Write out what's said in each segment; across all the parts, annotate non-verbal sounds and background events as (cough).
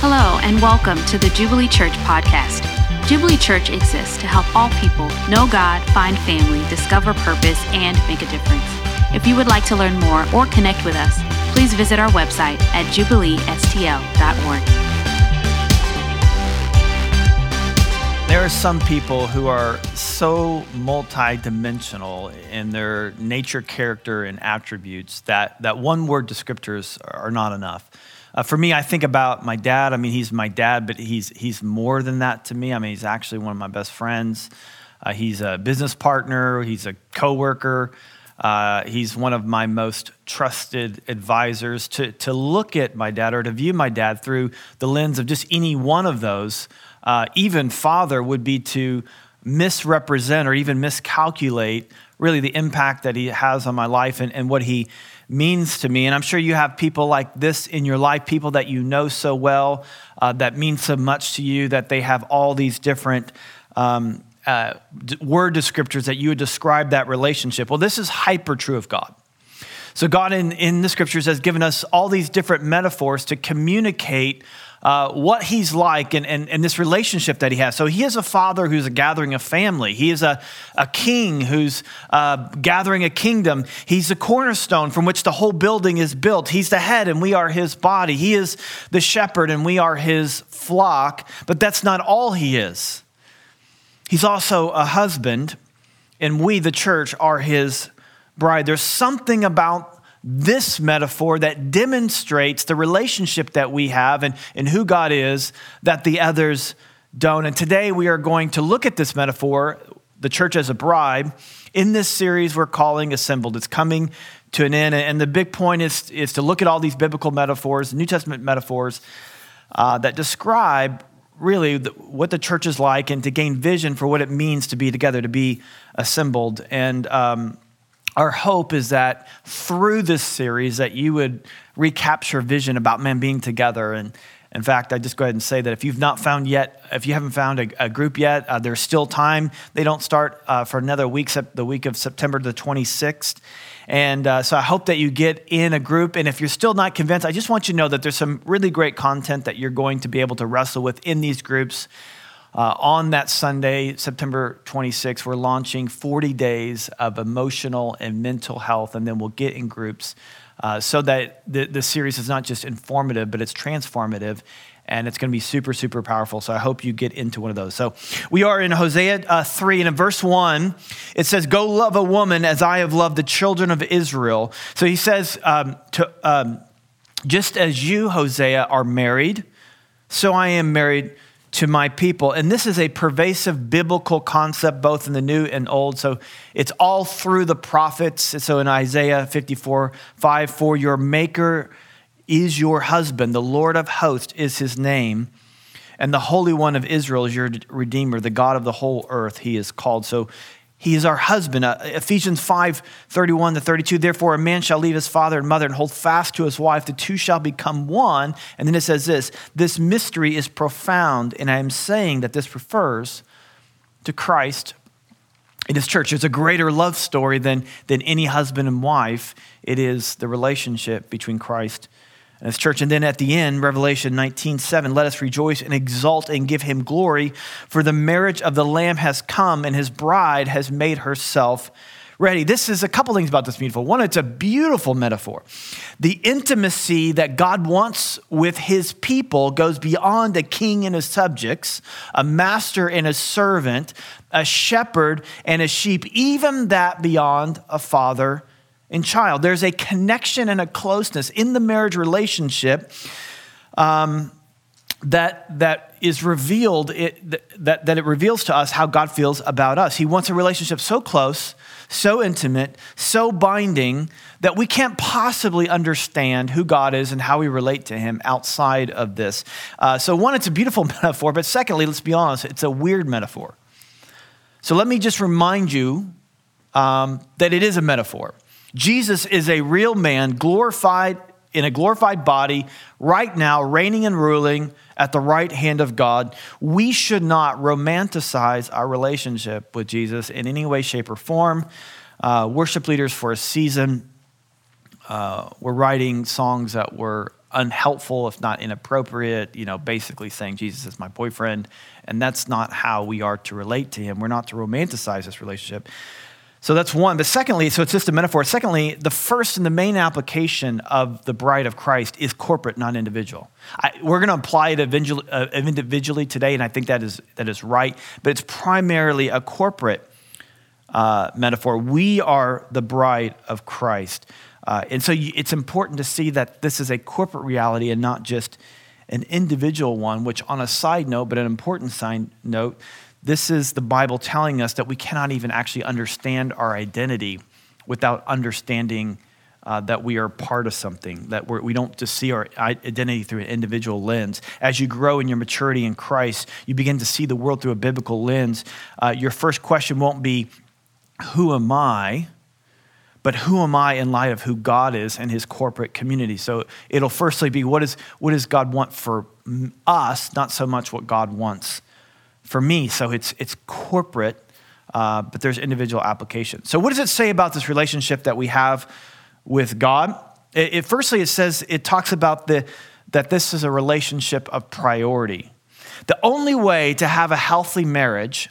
Hello, and welcome to the Jubilee Church podcast. Jubilee Church exists to help all people know God, find family, discover purpose, and make a difference. If you would like to learn more or connect with us, please visit our website at jubileestl.org. There are some people who are so multidimensional in their nature, character, and attributes that, that one word descriptors are not enough. Uh, for me, I think about my dad. I mean, he's my dad, but he's, he's more than that to me. I mean, he's actually one of my best friends. Uh, he's a business partner, he's a coworker. Uh, he's one of my most trusted advisors. To, to look at my dad or to view my dad through the lens of just any one of those, uh, even father, would be to misrepresent or even miscalculate really the impact that he has on my life and, and what he means to me. And I'm sure you have people like this in your life, people that you know so well, uh, that mean so much to you, that they have all these different um, uh, word descriptors that you would describe that relationship. Well, this is hyper true of God. So, God in, in the scriptures has given us all these different metaphors to communicate uh, what he's like and, and, and, this relationship that he has. So he is a father who's a gathering a family. He is a, a king who's uh, gathering a kingdom. He's the cornerstone from which the whole building is built. He's the head and we are his body. He is the shepherd and we are his flock. But that's not all he is. He's also a husband and we, the church, are his bride. There's something about this metaphor that demonstrates the relationship that we have and, and who God is that the others don't. And today we are going to look at this metaphor, the church as a bride, in this series we're calling Assembled. It's coming to an end. And the big point is, is to look at all these biblical metaphors, New Testament metaphors uh, that describe really what the church is like and to gain vision for what it means to be together, to be assembled. And um, our hope is that through this series that you would recapture vision about men being together and in fact, I just go ahead and say that if you've not found yet, if you haven't found a, a group yet, uh, there's still time. They don't start uh, for another week, the week of September the 26th. And uh, so I hope that you get in a group. And if you're still not convinced, I just want you to know that there's some really great content that you're going to be able to wrestle with in these groups. Uh, on that Sunday, September 26th, we're launching 40 days of emotional and mental health, and then we'll get in groups uh, so that the, the series is not just informative, but it's transformative. And it's going to be super, super powerful. So I hope you get into one of those. So we are in Hosea uh, 3, and in verse 1, it says, Go love a woman as I have loved the children of Israel. So he says, um, to, um, Just as you, Hosea, are married, so I am married to my people. And this is a pervasive biblical concept, both in the New and Old. So it's all through the prophets. So in Isaiah 54 5, for your maker is your husband, the Lord of hosts is his name. And the Holy One of Israel is your Redeemer, the God of the whole earth, he is called. So he is our husband. Uh, Ephesians 5 31 to 32. Therefore, a man shall leave his father and mother and hold fast to his wife. The two shall become one. And then it says this this mystery is profound. And I am saying that this refers to Christ in his church. It's a greater love story than, than any husband and wife. It is the relationship between Christ and his church. And then at the end, Revelation 19 7, let us rejoice and exult and give him glory, for the marriage of the Lamb has come, and his bride has made herself ready. This is a couple things about this beautiful. One, it's a beautiful metaphor. The intimacy that God wants with his people goes beyond a king and his subjects, a master and a servant, a shepherd and a sheep, even that beyond a father and child. There's a connection and a closeness in the marriage relationship um, that, that is revealed, it, that, that it reveals to us how God feels about us. He wants a relationship so close, so intimate, so binding that we can't possibly understand who God is and how we relate to Him outside of this. Uh, so, one, it's a beautiful (laughs) metaphor, but secondly, let's be honest, it's a weird metaphor. So, let me just remind you um, that it is a metaphor. Jesus is a real man, glorified in a glorified body, right now, reigning and ruling at the right hand of God. We should not romanticize our relationship with Jesus in any way, shape, or form. Uh, worship leaders for a season uh, were writing songs that were unhelpful, if not inappropriate, you know, basically saying Jesus is my boyfriend. And that's not how we are to relate to him. We're not to romanticize this relationship. So that's one. But secondly, so it's just a metaphor. Secondly, the first and the main application of the bride of Christ is corporate, not individual. I, we're going to apply it individually, uh, individually today, and I think that is, that is right. But it's primarily a corporate uh, metaphor. We are the bride of Christ. Uh, and so you, it's important to see that this is a corporate reality and not just an individual one, which, on a side note, but an important side note, this is the Bible telling us that we cannot even actually understand our identity without understanding uh, that we are part of something, that we're, we do not just see our identity through an individual lens. As you grow in your maturity in Christ, you begin to see the world through a biblical lens. Uh, your first question won't be, Who am I? but who am I in light of who God is and his corporate community? So it'll firstly be, What, is, what does God want for us, not so much what God wants for me. So it's, it's corporate, uh, but there's individual application. So, what does it say about this relationship that we have with God? It, it, firstly, it says, it talks about the, that this is a relationship of priority. The only way to have a healthy marriage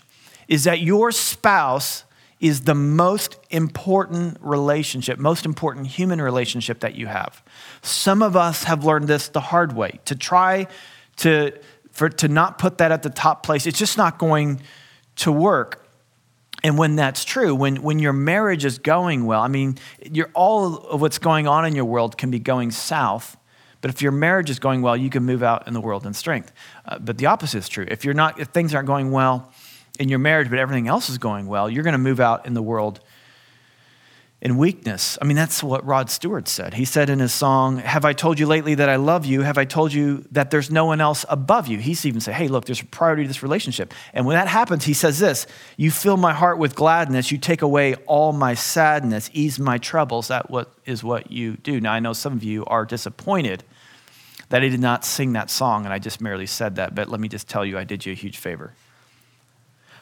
is that your spouse is the most important relationship, most important human relationship that you have. Some of us have learned this the hard way to try to for to not put that at the top place, it's just not going to work. And when that's true, when, when your marriage is going well, I mean, all of what's going on in your world can be going south. But if your marriage is going well, you can move out in the world in strength. Uh, but the opposite is true. If you're not, if things aren't going well in your marriage, but everything else is going well, you're going to move out in the world in weakness. I mean, that's what Rod Stewart said. He said in his song, Have I told you lately that I love you? Have I told you that there's no one else above you? He's even said, Hey, look, there's a priority to this relationship. And when that happens, he says this You fill my heart with gladness. You take away all my sadness, ease my troubles. That what is what you do. Now, I know some of you are disappointed that I did not sing that song, and I just merely said that, but let me just tell you, I did you a huge favor.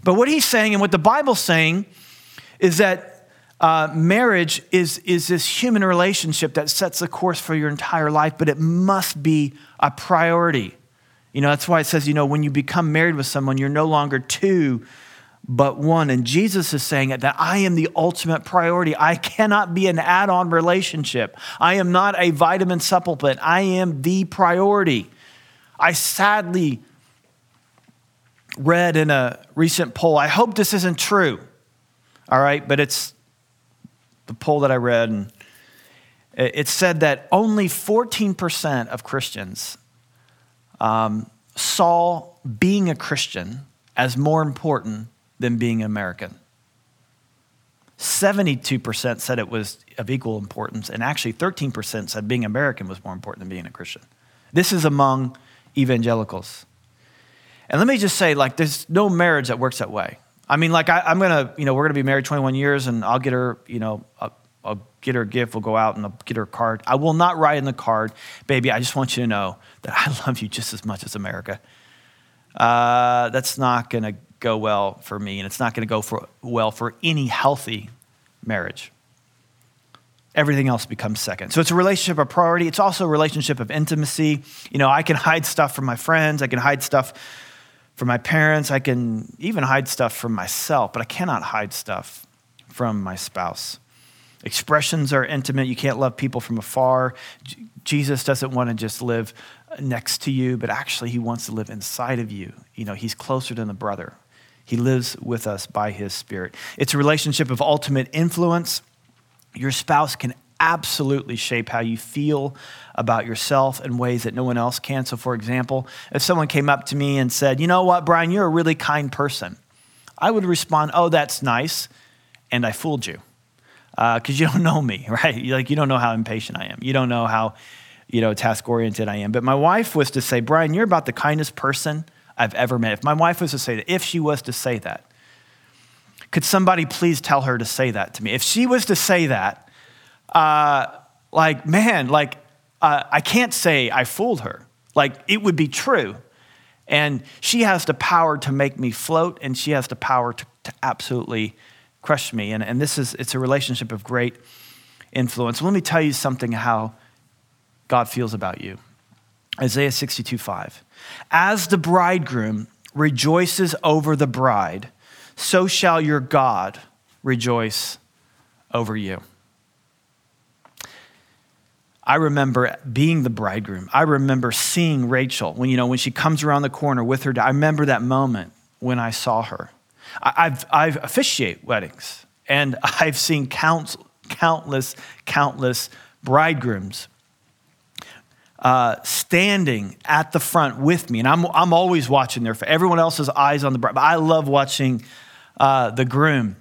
But what he's saying and what the Bible's saying is that uh, marriage is, is this human relationship that sets the course for your entire life, but it must be a priority. You know, that's why it says, you know, when you become married with someone, you're no longer two, but one. And Jesus is saying it, that I am the ultimate priority. I cannot be an add on relationship. I am not a vitamin supplement. I am the priority. I sadly read in a recent poll, I hope this isn't true, all right, but it's the poll that I read, and it said that only 14% of Christians um, saw being a Christian as more important than being American. 72% said it was of equal importance, and actually 13% said being American was more important than being a Christian. This is among evangelicals. And let me just say, like, there's no marriage that works that way. I mean, like, I, am gonna, you know, we're gonna be married 21 years, and I'll get her, you know, I'll, I'll get her a gift. We'll go out and I'll get her a card. I will not write in the card, baby. I just want you to know that I (laughs) love you just as much as America. Uh, that's not gonna go well for me, and it's not gonna go for well for any healthy marriage. Everything else becomes second. So it's a relationship of priority. It's also a relationship of intimacy. You know, I can hide stuff from my friends. I can hide stuff from my parents. I can even hide stuff from myself, but I cannot hide stuff from my spouse. Expressions are intimate. You can't love people from afar. J- Jesus doesn't want to just live next to you, but actually, he wants to live inside of you. You know, he's closer than a brother. He lives with us by his spirit. It's a relationship of ultimate influence. Your spouse can absolutely shape how you feel about yourself in ways that no one else can. So, for example, if someone came up to me and said, You know what, Brian, you're a really kind person, I would respond, Oh, that's nice. And I fooled you. Because uh, you don't know me, (laughs) right? Like, you don't know how impatient I am. You don't know how, you know, task oriented I am. But my wife was to say, Brian, you're about the kindest person I've ever met. If my wife was to say that, if she was to say that, could somebody please tell her to say that to me? If she was to say that, uh, like, man, like, uh, I can't say I fooled her. Like, it would be true. And she has the power to make me float, and she has the power to, to absolutely crush me. And, and this is, it's a relationship of great influence. Let me tell you something how God feels about you. Isaiah 62 5. As the bridegroom rejoices over the bride, so shall your God rejoice over you. I remember being the bridegroom. I remember seeing Rachel when, you know, when she comes around the corner with her. I remember that moment when I saw her. I've, I've officiate weddings and (laughs) I've seen counts, countless, countless bridegrooms uh, standing at the front with me. And I'm, I'm always watching there for everyone else's eyes on the bride. But I love watching uh, the groom.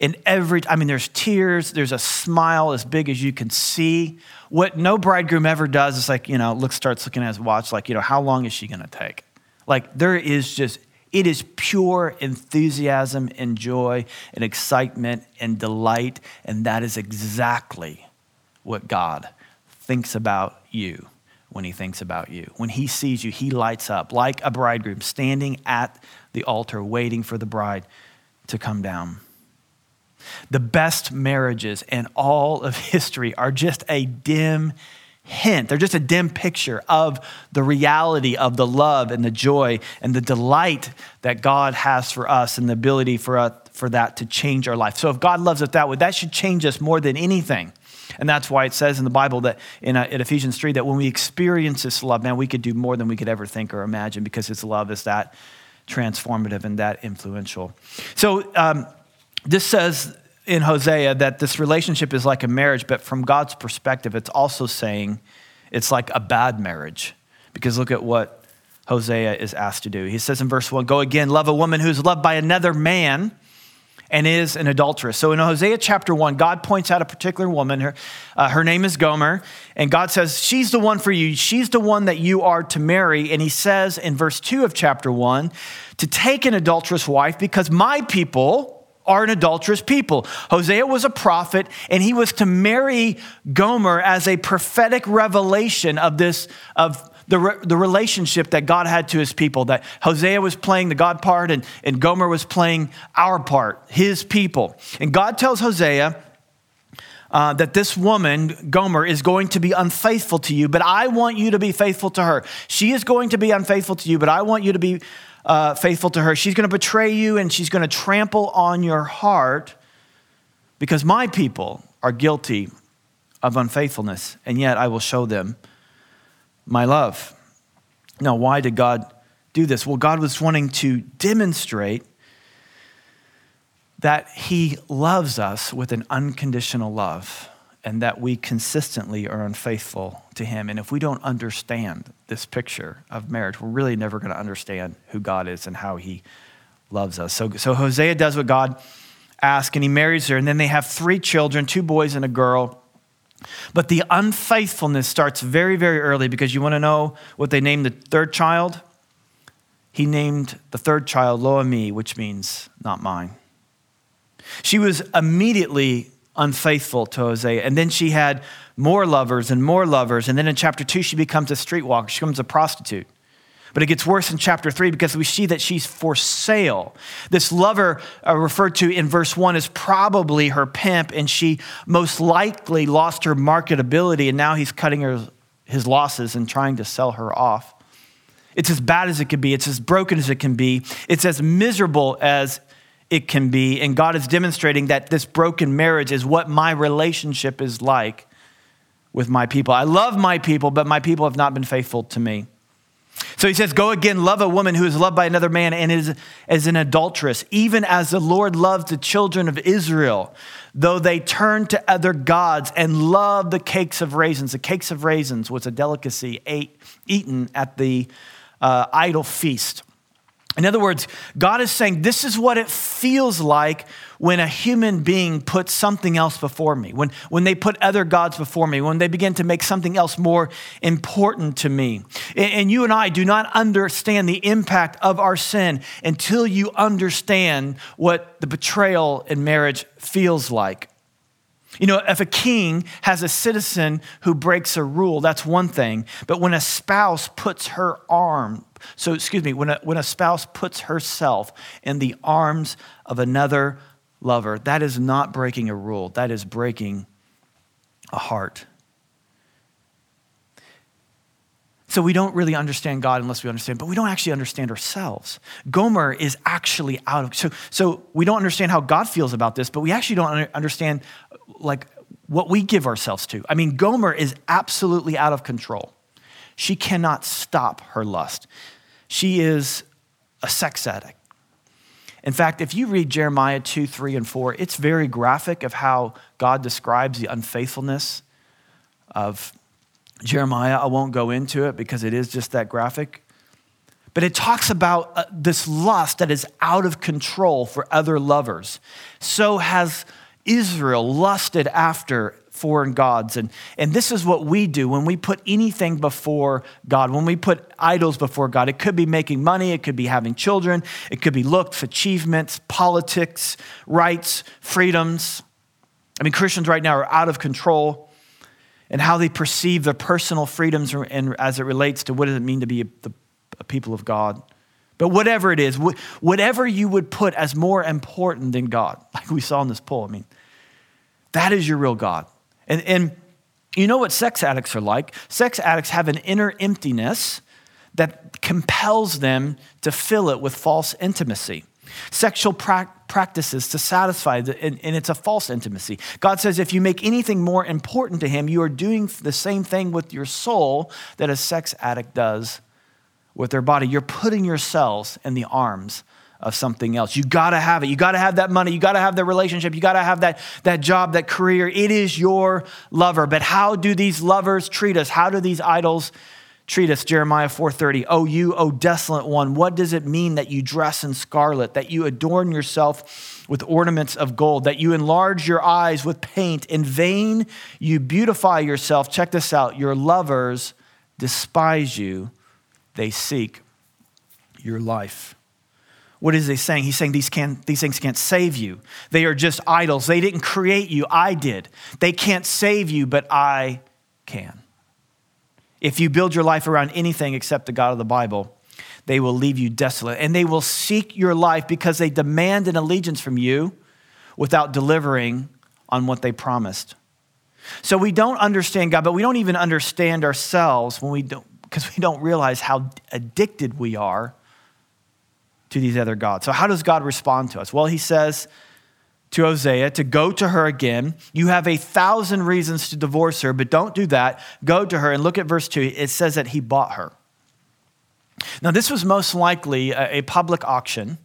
In every, I mean, there's tears, there's a smile as big as you can see. What no bridegroom ever does is like, you know, look, starts looking at his watch, like, you know, how long is she gonna take? Like, there is just, it is pure enthusiasm and joy and excitement and delight. And that is exactly what God thinks about you when he thinks about you. When he sees you, he lights up like a bridegroom standing at the altar waiting for the bride to come down. The best marriages in all of (laughs) history are just a dim hint. They're just a dim picture of the reality of the love and the joy and the delight that God has for us and the ability for, us, for that to change our life. So if God loves us that way, that should change us more than anything. And that's why it says in the Bible that in, uh, in Ephesians 3 that when we experience this love, man, we could do more than we could ever think or imagine because His love is that transformative and that influential. So um, this says in Hosea that this relationship is like a marriage, but from God's perspective, it's also saying it's like a bad marriage. Because look at what Hosea is asked to do. He says in verse 1 Go again, love a woman who's loved by another man and is an adulteress. So in Hosea chapter 1, God points out a particular woman. Her, uh, her name is Gomer. And God says, She's the one for you. She's the one that you are to marry. And he says in verse 2 of chapter 1 to take an adulterous wife because my people, are an adulterous people. Hosea was a prophet, and he was to marry Gomer as a prophetic revelation of this, of the, re- the relationship that God had to his people. That Hosea was playing the God part, and, and Gomer was playing our part, his people. And God tells Hosea, uh, that this woman, Gomer, is going to be unfaithful to you, but I want you to be faithful to her. She is going to be unfaithful to you, but I want you to be uh, faithful to her. She's going to betray you and she's going to trample on your heart because my people are guilty of unfaithfulness, and yet I will show them my love. Now, why did God do this? Well, God was wanting to demonstrate that He loves us with an unconditional love and that we consistently are unfaithful to Him. And if we don't understand this picture of marriage, we're really never going to understand who God is and how He loves us. So, so Hosea does what God asks, and he marries her, and then they have three children two boys and a girl. But the unfaithfulness starts very, very early because you want to know what they named the third child? He named the third child Lo-ammi, which means not mine. She was immediately unfaithful to Hosea. And then she had more lovers and more lovers. And then in chapter two, she becomes a streetwalker, she becomes a prostitute. But it gets worse in chapter three because we see that she's for sale. This lover uh, referred to in verse one is probably her pimp, and she most likely lost her marketability, and now he's cutting her, his losses and trying to sell her off. It's as bad as it can be, it's as broken as it can be, it's as miserable as it can be. And God is demonstrating that this broken marriage is what my relationship is like with my people. I love my people, but my people have not been faithful to me. So he says, Go again, love a woman who is loved by another man and is as an adulteress, even as the Lord loved the children of Israel, though they turned to other gods and loved the cakes of raisins. The cakes of raisins was a delicacy ate, eaten at the uh, idol feast. In other words, God is saying, This is what it feels like when a human being puts something else before me, when, when they put other gods before me, when they begin to make something else more important to me. And, and you and I do not understand the impact of our sin until you understand what the betrayal in marriage feels like. You know, if a king has a citizen who breaks a rule, that's one thing. But when a spouse puts her arm, so excuse me, when a, when a spouse puts herself in the arms of another lover, that is not breaking a rule, that is breaking a heart. So we don't really understand God unless we understand, but we don't actually understand ourselves. Gomer is actually out of so so we don't understand how God feels about this, but we actually don't understand like what we give ourselves to. I mean, Gomer is absolutely out of control. She cannot stop her lust. She is a sex addict. In fact, if you read Jeremiah 2, 3, and 4, it's very graphic of how God describes the unfaithfulness of Jeremiah. I won't go into it because it is just that graphic. But it talks about uh, this lust that is out of control for other lovers. So has Israel lusted after foreign gods. And, and this is what we do when we put anything before God, when we put idols before God. It could be making money, it could be having children, it could be looks, achievements, politics, rights, freedoms. I mean, Christians right now are out of control and how they perceive their personal freedoms and as it relates to what does it mean to be a, a people of God. But whatever it is, whatever you would put as more important than God, (laughs) like we saw in this poll, I mean, that is your real God. And, and you know what sex addicts are like? Sex addicts have an inner emptiness that compels them to fill it with false intimacy sexual pra- practices to satisfy, and, and it's a false intimacy. God says if you make anything more important to Him, you are doing the same thing with your soul that a sex addict does with their body. You're putting yourselves in the arms of something else. You gotta have it. You gotta have that money. You gotta have that relationship. You gotta have that, that job, that career. It is your lover. But how do these lovers treat us? How do these idols treat us jeremiah 4.30 oh you o desolate one what does it mean that you dress in scarlet that you adorn yourself with ornaments of gold that you enlarge your eyes with paint in vain you beautify yourself check this out your lovers despise you they seek your life what is he saying? He's saying these, can, these things can't save you. They are just idols. They didn't create you, I did. They can't save you, but I can. If you build your life around anything except the God of the Bible, they will leave you desolate. And they will seek your life because they demand an allegiance from you without delivering on what they promised. So we don't understand God, but we don't even understand ourselves when we don't, because we don't realize how addicted we are to these other gods. So, how does God respond to us? Well, he says, to Hosea to go to her again. You have a thousand reasons to divorce her, but don't do that. Go to her and look at verse 2. It says that he bought her. Now, this was most likely a, a public auction.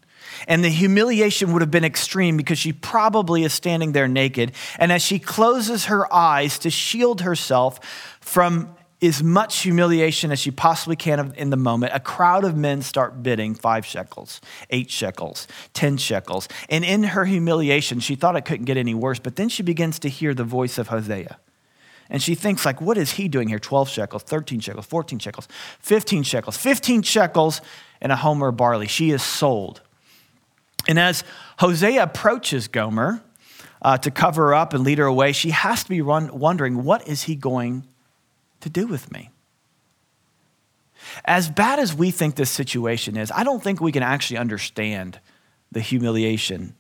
And the humiliation would have been extreme because she probably is standing there naked. And as she closes her eyes to shield herself from as much humiliation as she possibly can in the moment, a crowd of men start bidding five shekels, eight shekels, 10 shekels. And in her humiliation, she thought it couldn't get any worse, but then she begins to hear the voice of Hosea. And she thinks, like, what is he doing here? 12 shekels, 13 shekels, 14 shekels, 15 shekels, 15 shekels, and a homer of barley. She is sold. And as Hosea approaches Gomer uh, to cover her up and lead her away, she has to be run, wondering, what is he going to do with me. As bad as we think this situation is, I don't think we can actually understand the humiliation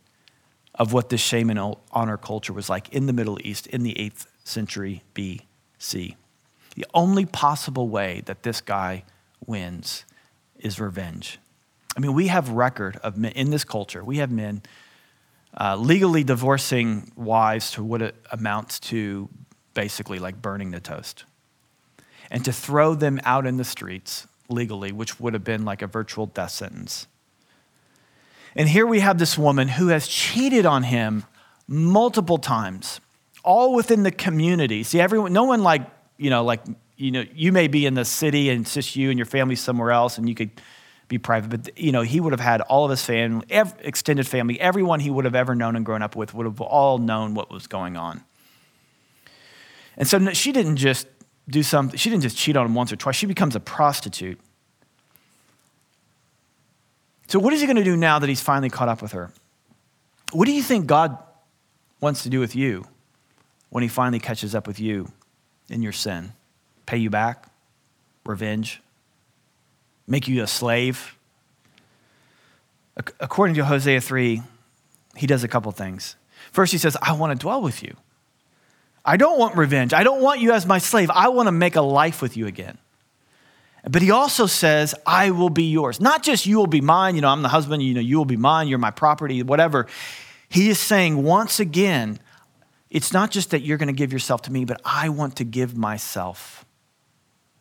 of what this shame and honor culture was like in the Middle East in the 8th century BC. The only possible way that this guy wins is revenge. I mean, we have record of men in this culture. We have men uh, legally divorcing wives to what it amounts to basically like burning the toast and to throw them out in the streets legally, which would have been like a virtual death sentence. And here we have this woman who has cheated on him multiple times, all within the community. See, everyone, no one like, you know, like, you know, you may be in the city and it's just you and your family somewhere else and you could be private, but, you know, he would have had all of his family, extended family, everyone he would have ever known and grown up with would have all known what was going on. And so she didn't just do something. She didn't just cheat on him once or twice, she becomes a prostitute. So, what is he going to do now that he's finally caught up with her? What do you think God wants to do with you when he finally catches up with you in your sin? Pay you back? Revenge? Make you a slave? According to Hosea 3, he does a couple things. First, he says, I want to dwell with you. I don't want revenge. I don't want you as my slave. I want to make a life with you again. But he also says, I will be yours. Not just you will be mine, you know, I'm the husband, you know, you will be mine, you're my property, whatever. He is saying, once again, it's not just that you're going to give yourself to me, but I want to give myself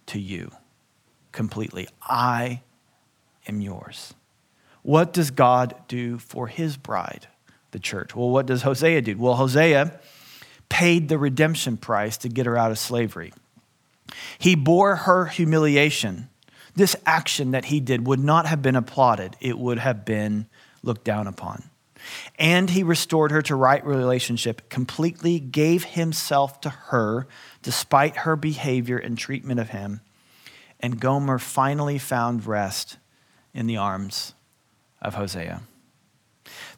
to you completely. I am yours. What does God do for his bride, the church? Well, what does Hosea do? Well, Hosea paid the redemption price to get her out of slavery. He bore her humiliation. This action that he did would not have been applauded, it would have been looked down upon. And he restored her to right relationship, completely gave himself to her despite her behavior and treatment of him. And Gomer finally found rest in the arms of Hosea.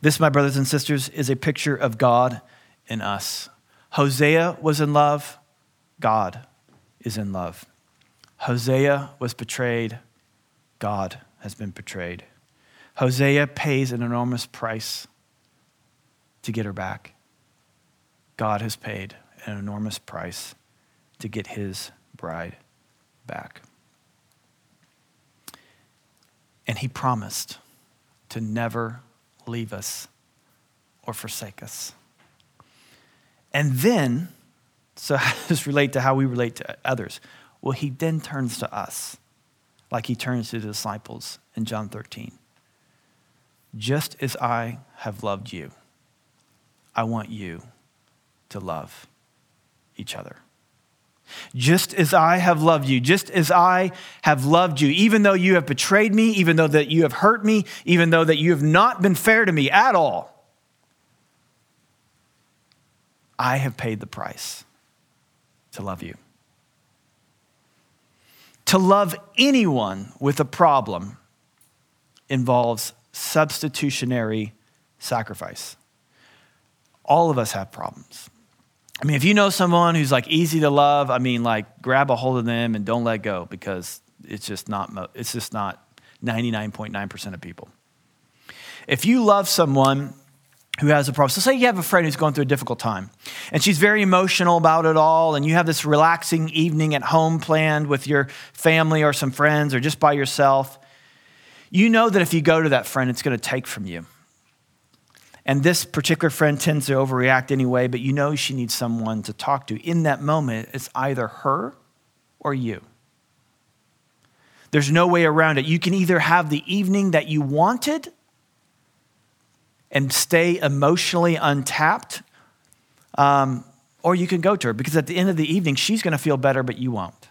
This, my brothers and sisters, is a picture of God in us. Hosea was in love, God is in love. Hosea was betrayed, God has been betrayed. Hosea pays an enormous price to get her back. God has paid an enormous price to get his bride back. And he promised to never leave us or forsake us. And then, so (laughs) how does this relate to how we relate to others? Well, he then turns to us like he turns to the disciples in John 13. Just as I have loved you, I want you to love each other. Just as I have loved you, just as I have loved you, even though you have betrayed me, even though that you have hurt me, even though that you have not been fair to me at all, I have paid the price to love you. To love anyone with a problem involves substitutionary sacrifice. All of us have problems. I mean, if you know someone who's like easy to love, I mean, like grab a hold of them and don't let go because it's just not, it's just not 99.9% of people. If you love someone who has a problem. So, say you have a friend who's going through a difficult time, and she's very emotional about it all, and you have this relaxing evening at home planned with your family or some friends or just by yourself. You know that if you go to that friend, it's going to take from you. And this particular friend tends to overreact anyway, but you know she needs someone to talk to. In that moment, it's either her or you. There's no way around it. You can either have the evening that you wanted and stay emotionally untapped, um, or you can go to her because at the end of the evening, she's going to feel better, but you won't.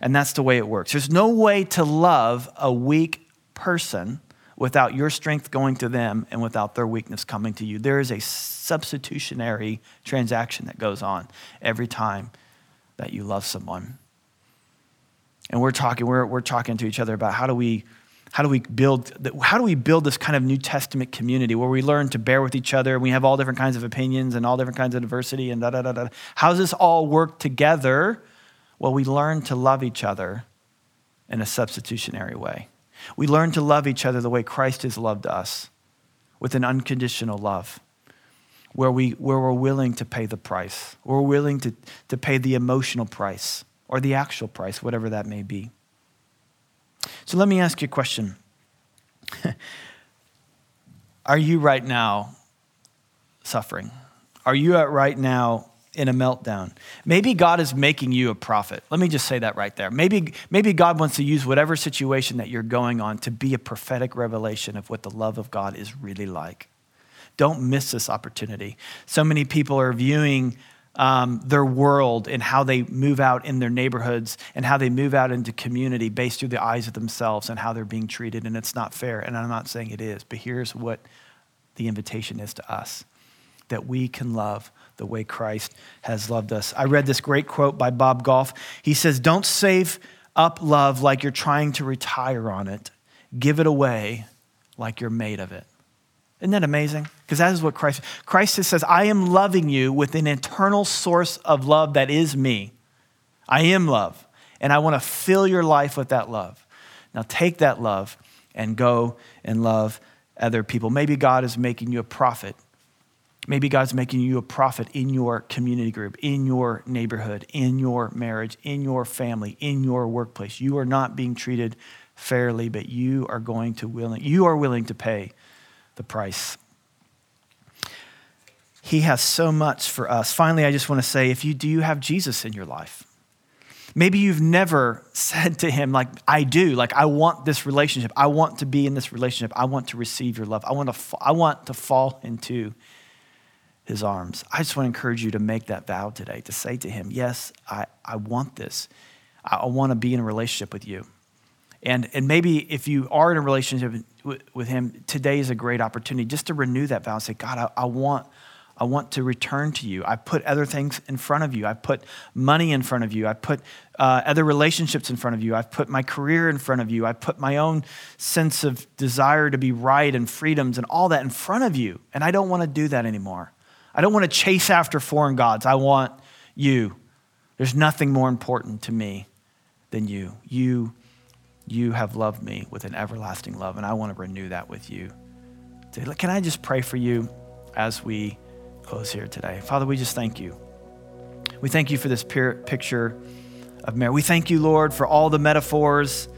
And that's the way it works. There's no way to love a weak person without your strength going to them and without their weakness coming to you. There is a substitutionary transaction that goes on every time that you love someone. And we're talking, we're, we're talking to each other about how do we how do we build how do we build this kind of new testament community where we learn to bear with each other and we have all different kinds of opinions and all different kinds of diversity and da da da da. How does this all work together? Well we learn to love each other in a substitutionary way. We learn to love each other the way christ has loved us with an unconditional love where, we, where we're willing to pay the price. We're willing to, to pay the emotional price or the actual price whatever that may be so let me ask you a question. (laughs) Are you right now suffering? Are you at right now in a meltdown? Maybe God is making you a prophet. Let me just say that right there. Maybe, maybe God wants to use whatever situation that you're going on to be a prophetic revelation of what the love of God is really like. Don't miss this opportunity. So many people are viewing um, their world and how they move out in their neighborhoods and how they move out into community based through the eyes of themselves and how they're being treated. And it's not fair. And I'm not saying it is, but here's what the invitation is to us that we can love the way Christ has loved us. I read this great quote by Bob Goff. He says, Don't save up love like you're trying to retire on it, give it away like you're made of it. Isn't that amazing? Because that is what Christ Christ says, I am loving you with an eternal source of love that is me. I am love. And I want to fill your life with that love. Now take that love and go and love other people. Maybe God is making you a prophet. Maybe God's making you a prophet in your community group, in your neighborhood, in your marriage, in your family, in your workplace. You are not being treated fairly, but you are going to willing, you are willing to pay the price. He has so much for us. Finally, I just want to say if you do you have Jesus in your life? Maybe you've never (laughs) said to him, like, I do, like, I want this relationship. I want to be in this relationship. I want to receive your love. I want to, I want to fall into his arms. I just want to encourage you to make that vow today, to say to him, Yes, I, I want this. I, I want to be in a relationship with you. And, and maybe if you are in a relationship with, with him, today is a great opportunity just to renew that vow and say, God, I, I want I want to return to you. I put other things in front of you. I put money in front of you. I put uh, other relationships in front of you. I've put my career in front of you. I put my own sense of desire to be right and freedoms and all that in front of you. And I don't want to do that anymore. I don't want to chase after foreign gods. I want you. There's nothing more important to me than you. You, you have loved me with an everlasting love, and I want to renew that with you. Can I just pray for you as we close here today. Father, we just thank you. We thank you for this picture of Mary. We thank you, Lord, for all the metaphors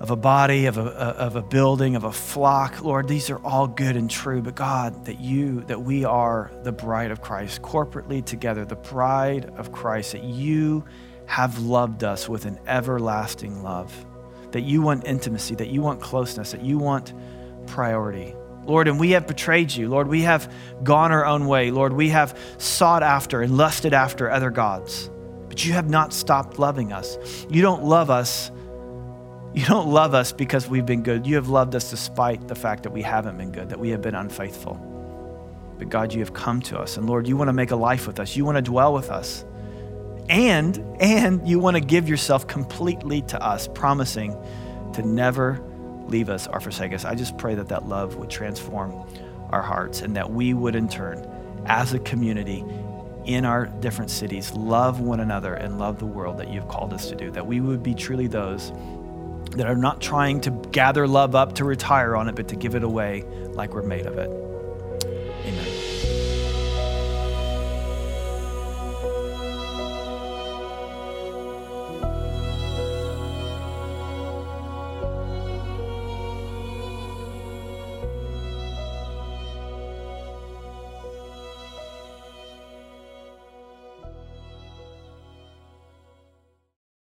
of a body, of a, of a building, of a flock. Lord, these are all good and true, but God, that you, that we are the bride of Christ, corporately together, the bride of Christ, that you have loved us with an everlasting love, that you want intimacy, that you want closeness, that you want priority. Lord, and we have betrayed you. Lord, we have gone our own way. Lord, we have sought after and lusted after other gods. But you have not stopped loving us. You don't love us. You don't love us because we've been good. You have loved us despite the fact that we haven't been good, that we have been unfaithful. But God, you have come to us. And Lord, you want to make a life with us. You want to dwell with us. And and you want to give yourself completely to us, promising to never leave us or forsake us. I just pray that that love would transform our hearts and that we would, in turn, as a community in our different cities, love one another and love the world that you've called us to do. That we would be truly those that are not trying to gather love up to retire on it, but to give it away like we're made of it.